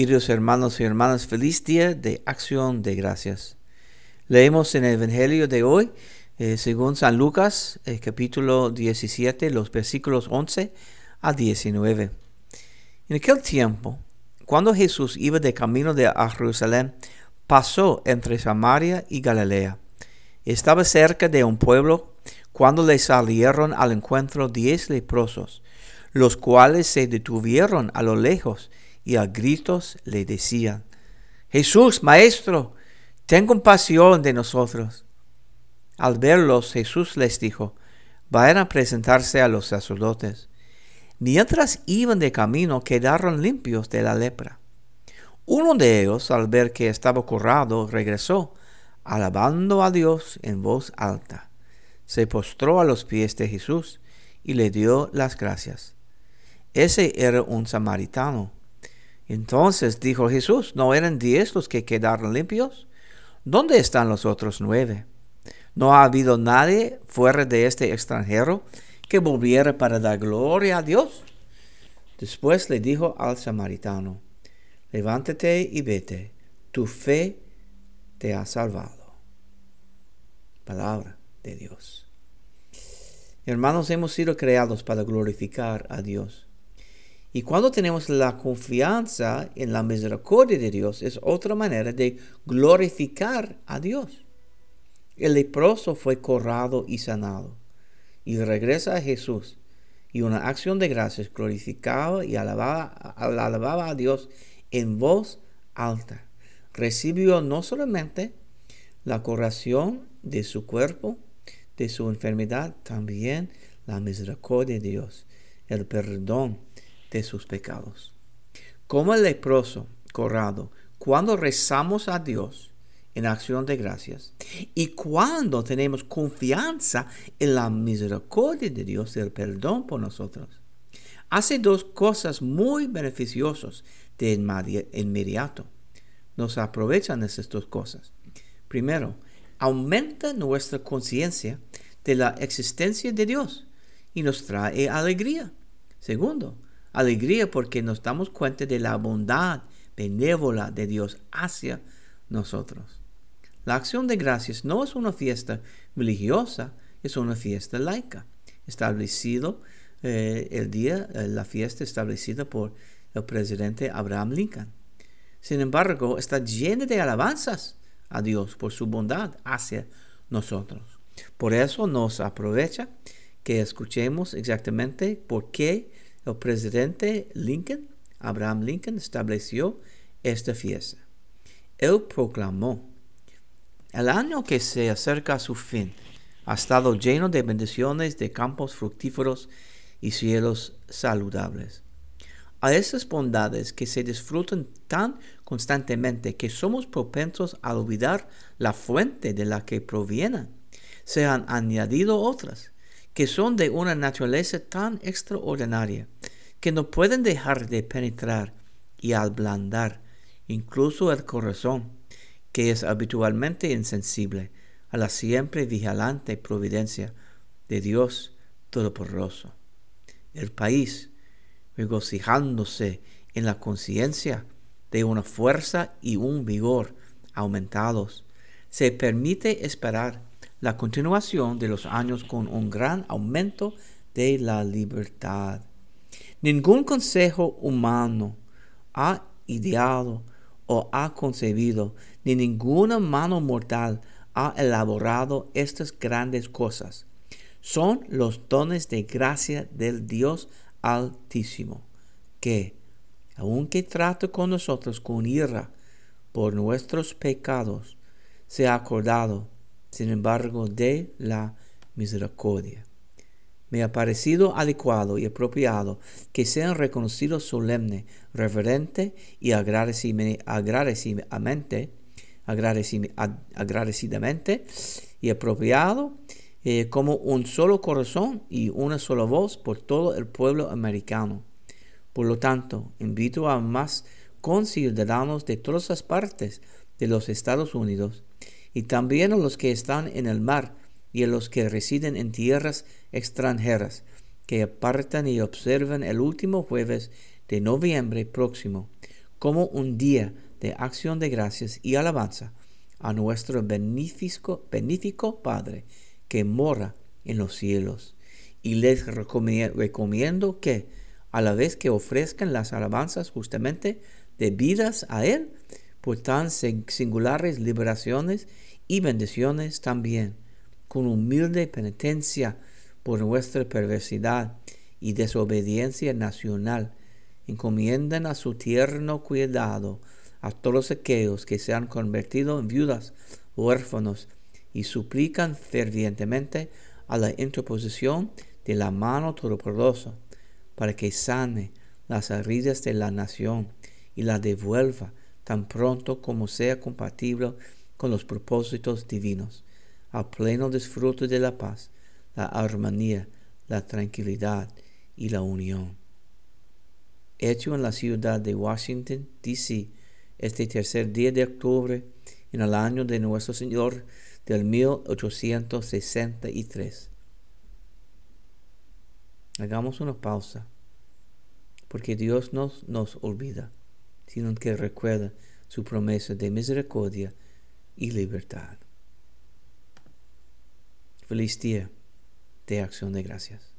Queridos hermanos y hermanas, feliz día de acción de gracias. Leemos en el Evangelio de hoy, eh, según San Lucas, el capítulo 17, los versículos 11 a 19. En aquel tiempo, cuando Jesús iba de camino de a Jerusalén, pasó entre Samaria y Galilea. Estaba cerca de un pueblo cuando le salieron al encuentro diez leprosos, los cuales se detuvieron a lo lejos y a gritos le decían, Jesús, Maestro, ten compasión de nosotros. Al verlos, Jesús les dijo, vayan a presentarse a los sacerdotes. Mientras iban de camino, quedaron limpios de la lepra. Uno de ellos, al ver que estaba curado, regresó, alabando a Dios en voz alta. Se postró a los pies de Jesús y le dio las gracias. Ese era un samaritano. Entonces dijo Jesús, ¿no eran diez los que quedaron limpios? ¿Dónde están los otros nueve? ¿No ha habido nadie fuera de este extranjero que volviera para dar gloria a Dios? Después le dijo al samaritano, levántate y vete, tu fe te ha salvado. Palabra de Dios. Hermanos, hemos sido creados para glorificar a Dios. Y cuando tenemos la confianza en la misericordia de Dios, es otra manera de glorificar a Dios. El leproso fue corrado y sanado, y regresa a Jesús, y una acción de gracias glorificaba y alababa, alababa a Dios en voz alta. Recibió no solamente la curación de su cuerpo, de su enfermedad, también la misericordia de Dios, el perdón de sus pecados. Como el leproso corrado, cuando rezamos a Dios en acción de gracias y cuando tenemos confianza en la misericordia de Dios y el perdón por nosotros, hace dos cosas muy beneficiosas de inmediato. Nos aprovechan esas dos cosas. Primero, aumenta nuestra conciencia de la existencia de Dios y nos trae alegría. Segundo, alegría porque nos damos cuenta de la bondad benévola de Dios hacia nosotros. La acción de gracias no es una fiesta religiosa, es una fiesta laica, establecido eh, el día, eh, la fiesta establecida por el presidente Abraham Lincoln. Sin embargo, está llena de alabanzas a Dios por su bondad hacia nosotros. Por eso nos aprovecha que escuchemos exactamente por qué el presidente Lincoln, Abraham Lincoln, estableció esta fiesta. Él proclamó, el año que se acerca a su fin ha estado lleno de bendiciones de campos fructíferos y cielos saludables. A esas bondades que se disfrutan tan constantemente que somos propensos a olvidar la fuente de la que provienen, se han añadido otras que son de una naturaleza tan extraordinaria que no pueden dejar de penetrar y ablandar incluso el corazón, que es habitualmente insensible a la siempre vigilante providencia de Dios Todopoderoso. El país, regocijándose en la conciencia de una fuerza y un vigor aumentados, se permite esperar la continuación de los años con un gran aumento de la libertad. Ningún consejo humano ha ideado o ha concebido, ni ninguna mano mortal ha elaborado estas grandes cosas. Son los dones de gracia del Dios Altísimo, que, aunque trata con nosotros con ira por nuestros pecados, se ha acordado sin embargo, de la misericordia. Me ha parecido adecuado y apropiado que sean reconocidos solemne, reverente y agradecidamente, agradecidamente y apropiado eh, como un solo corazón y una sola voz por todo el pueblo americano. Por lo tanto, invito a más conciudadanos de todas las partes de los Estados Unidos y también a los que están en el mar y a los que residen en tierras extranjeras, que apartan y observen el último jueves de noviembre próximo, como un día de acción de gracias y alabanza a nuestro benéfico, benéfico Padre que mora en los cielos. Y les recomiendo que, a la vez que ofrezcan las alabanzas justamente debidas a Él, por tan singulares liberaciones y bendiciones también, con humilde penitencia por nuestra perversidad y desobediencia nacional, encomiendan a su tierno cuidado a todos aquellos que se han convertido en viudas, huérfanos, y suplican fervientemente a la interposición de la mano todopoderosa para que sane las heridas de la nación y la devuelva tan pronto como sea compatible con los propósitos divinos, a pleno disfrute de la paz, la armonía, la tranquilidad y la unión. Hecho en la ciudad de Washington, D.C., este tercer día de octubre, en el año de nuestro Señor del 1863. Hagamos una pausa, porque Dios no nos olvida sino que recuerda su promesa de misericordia y libertad. Feliz día de acción de gracias.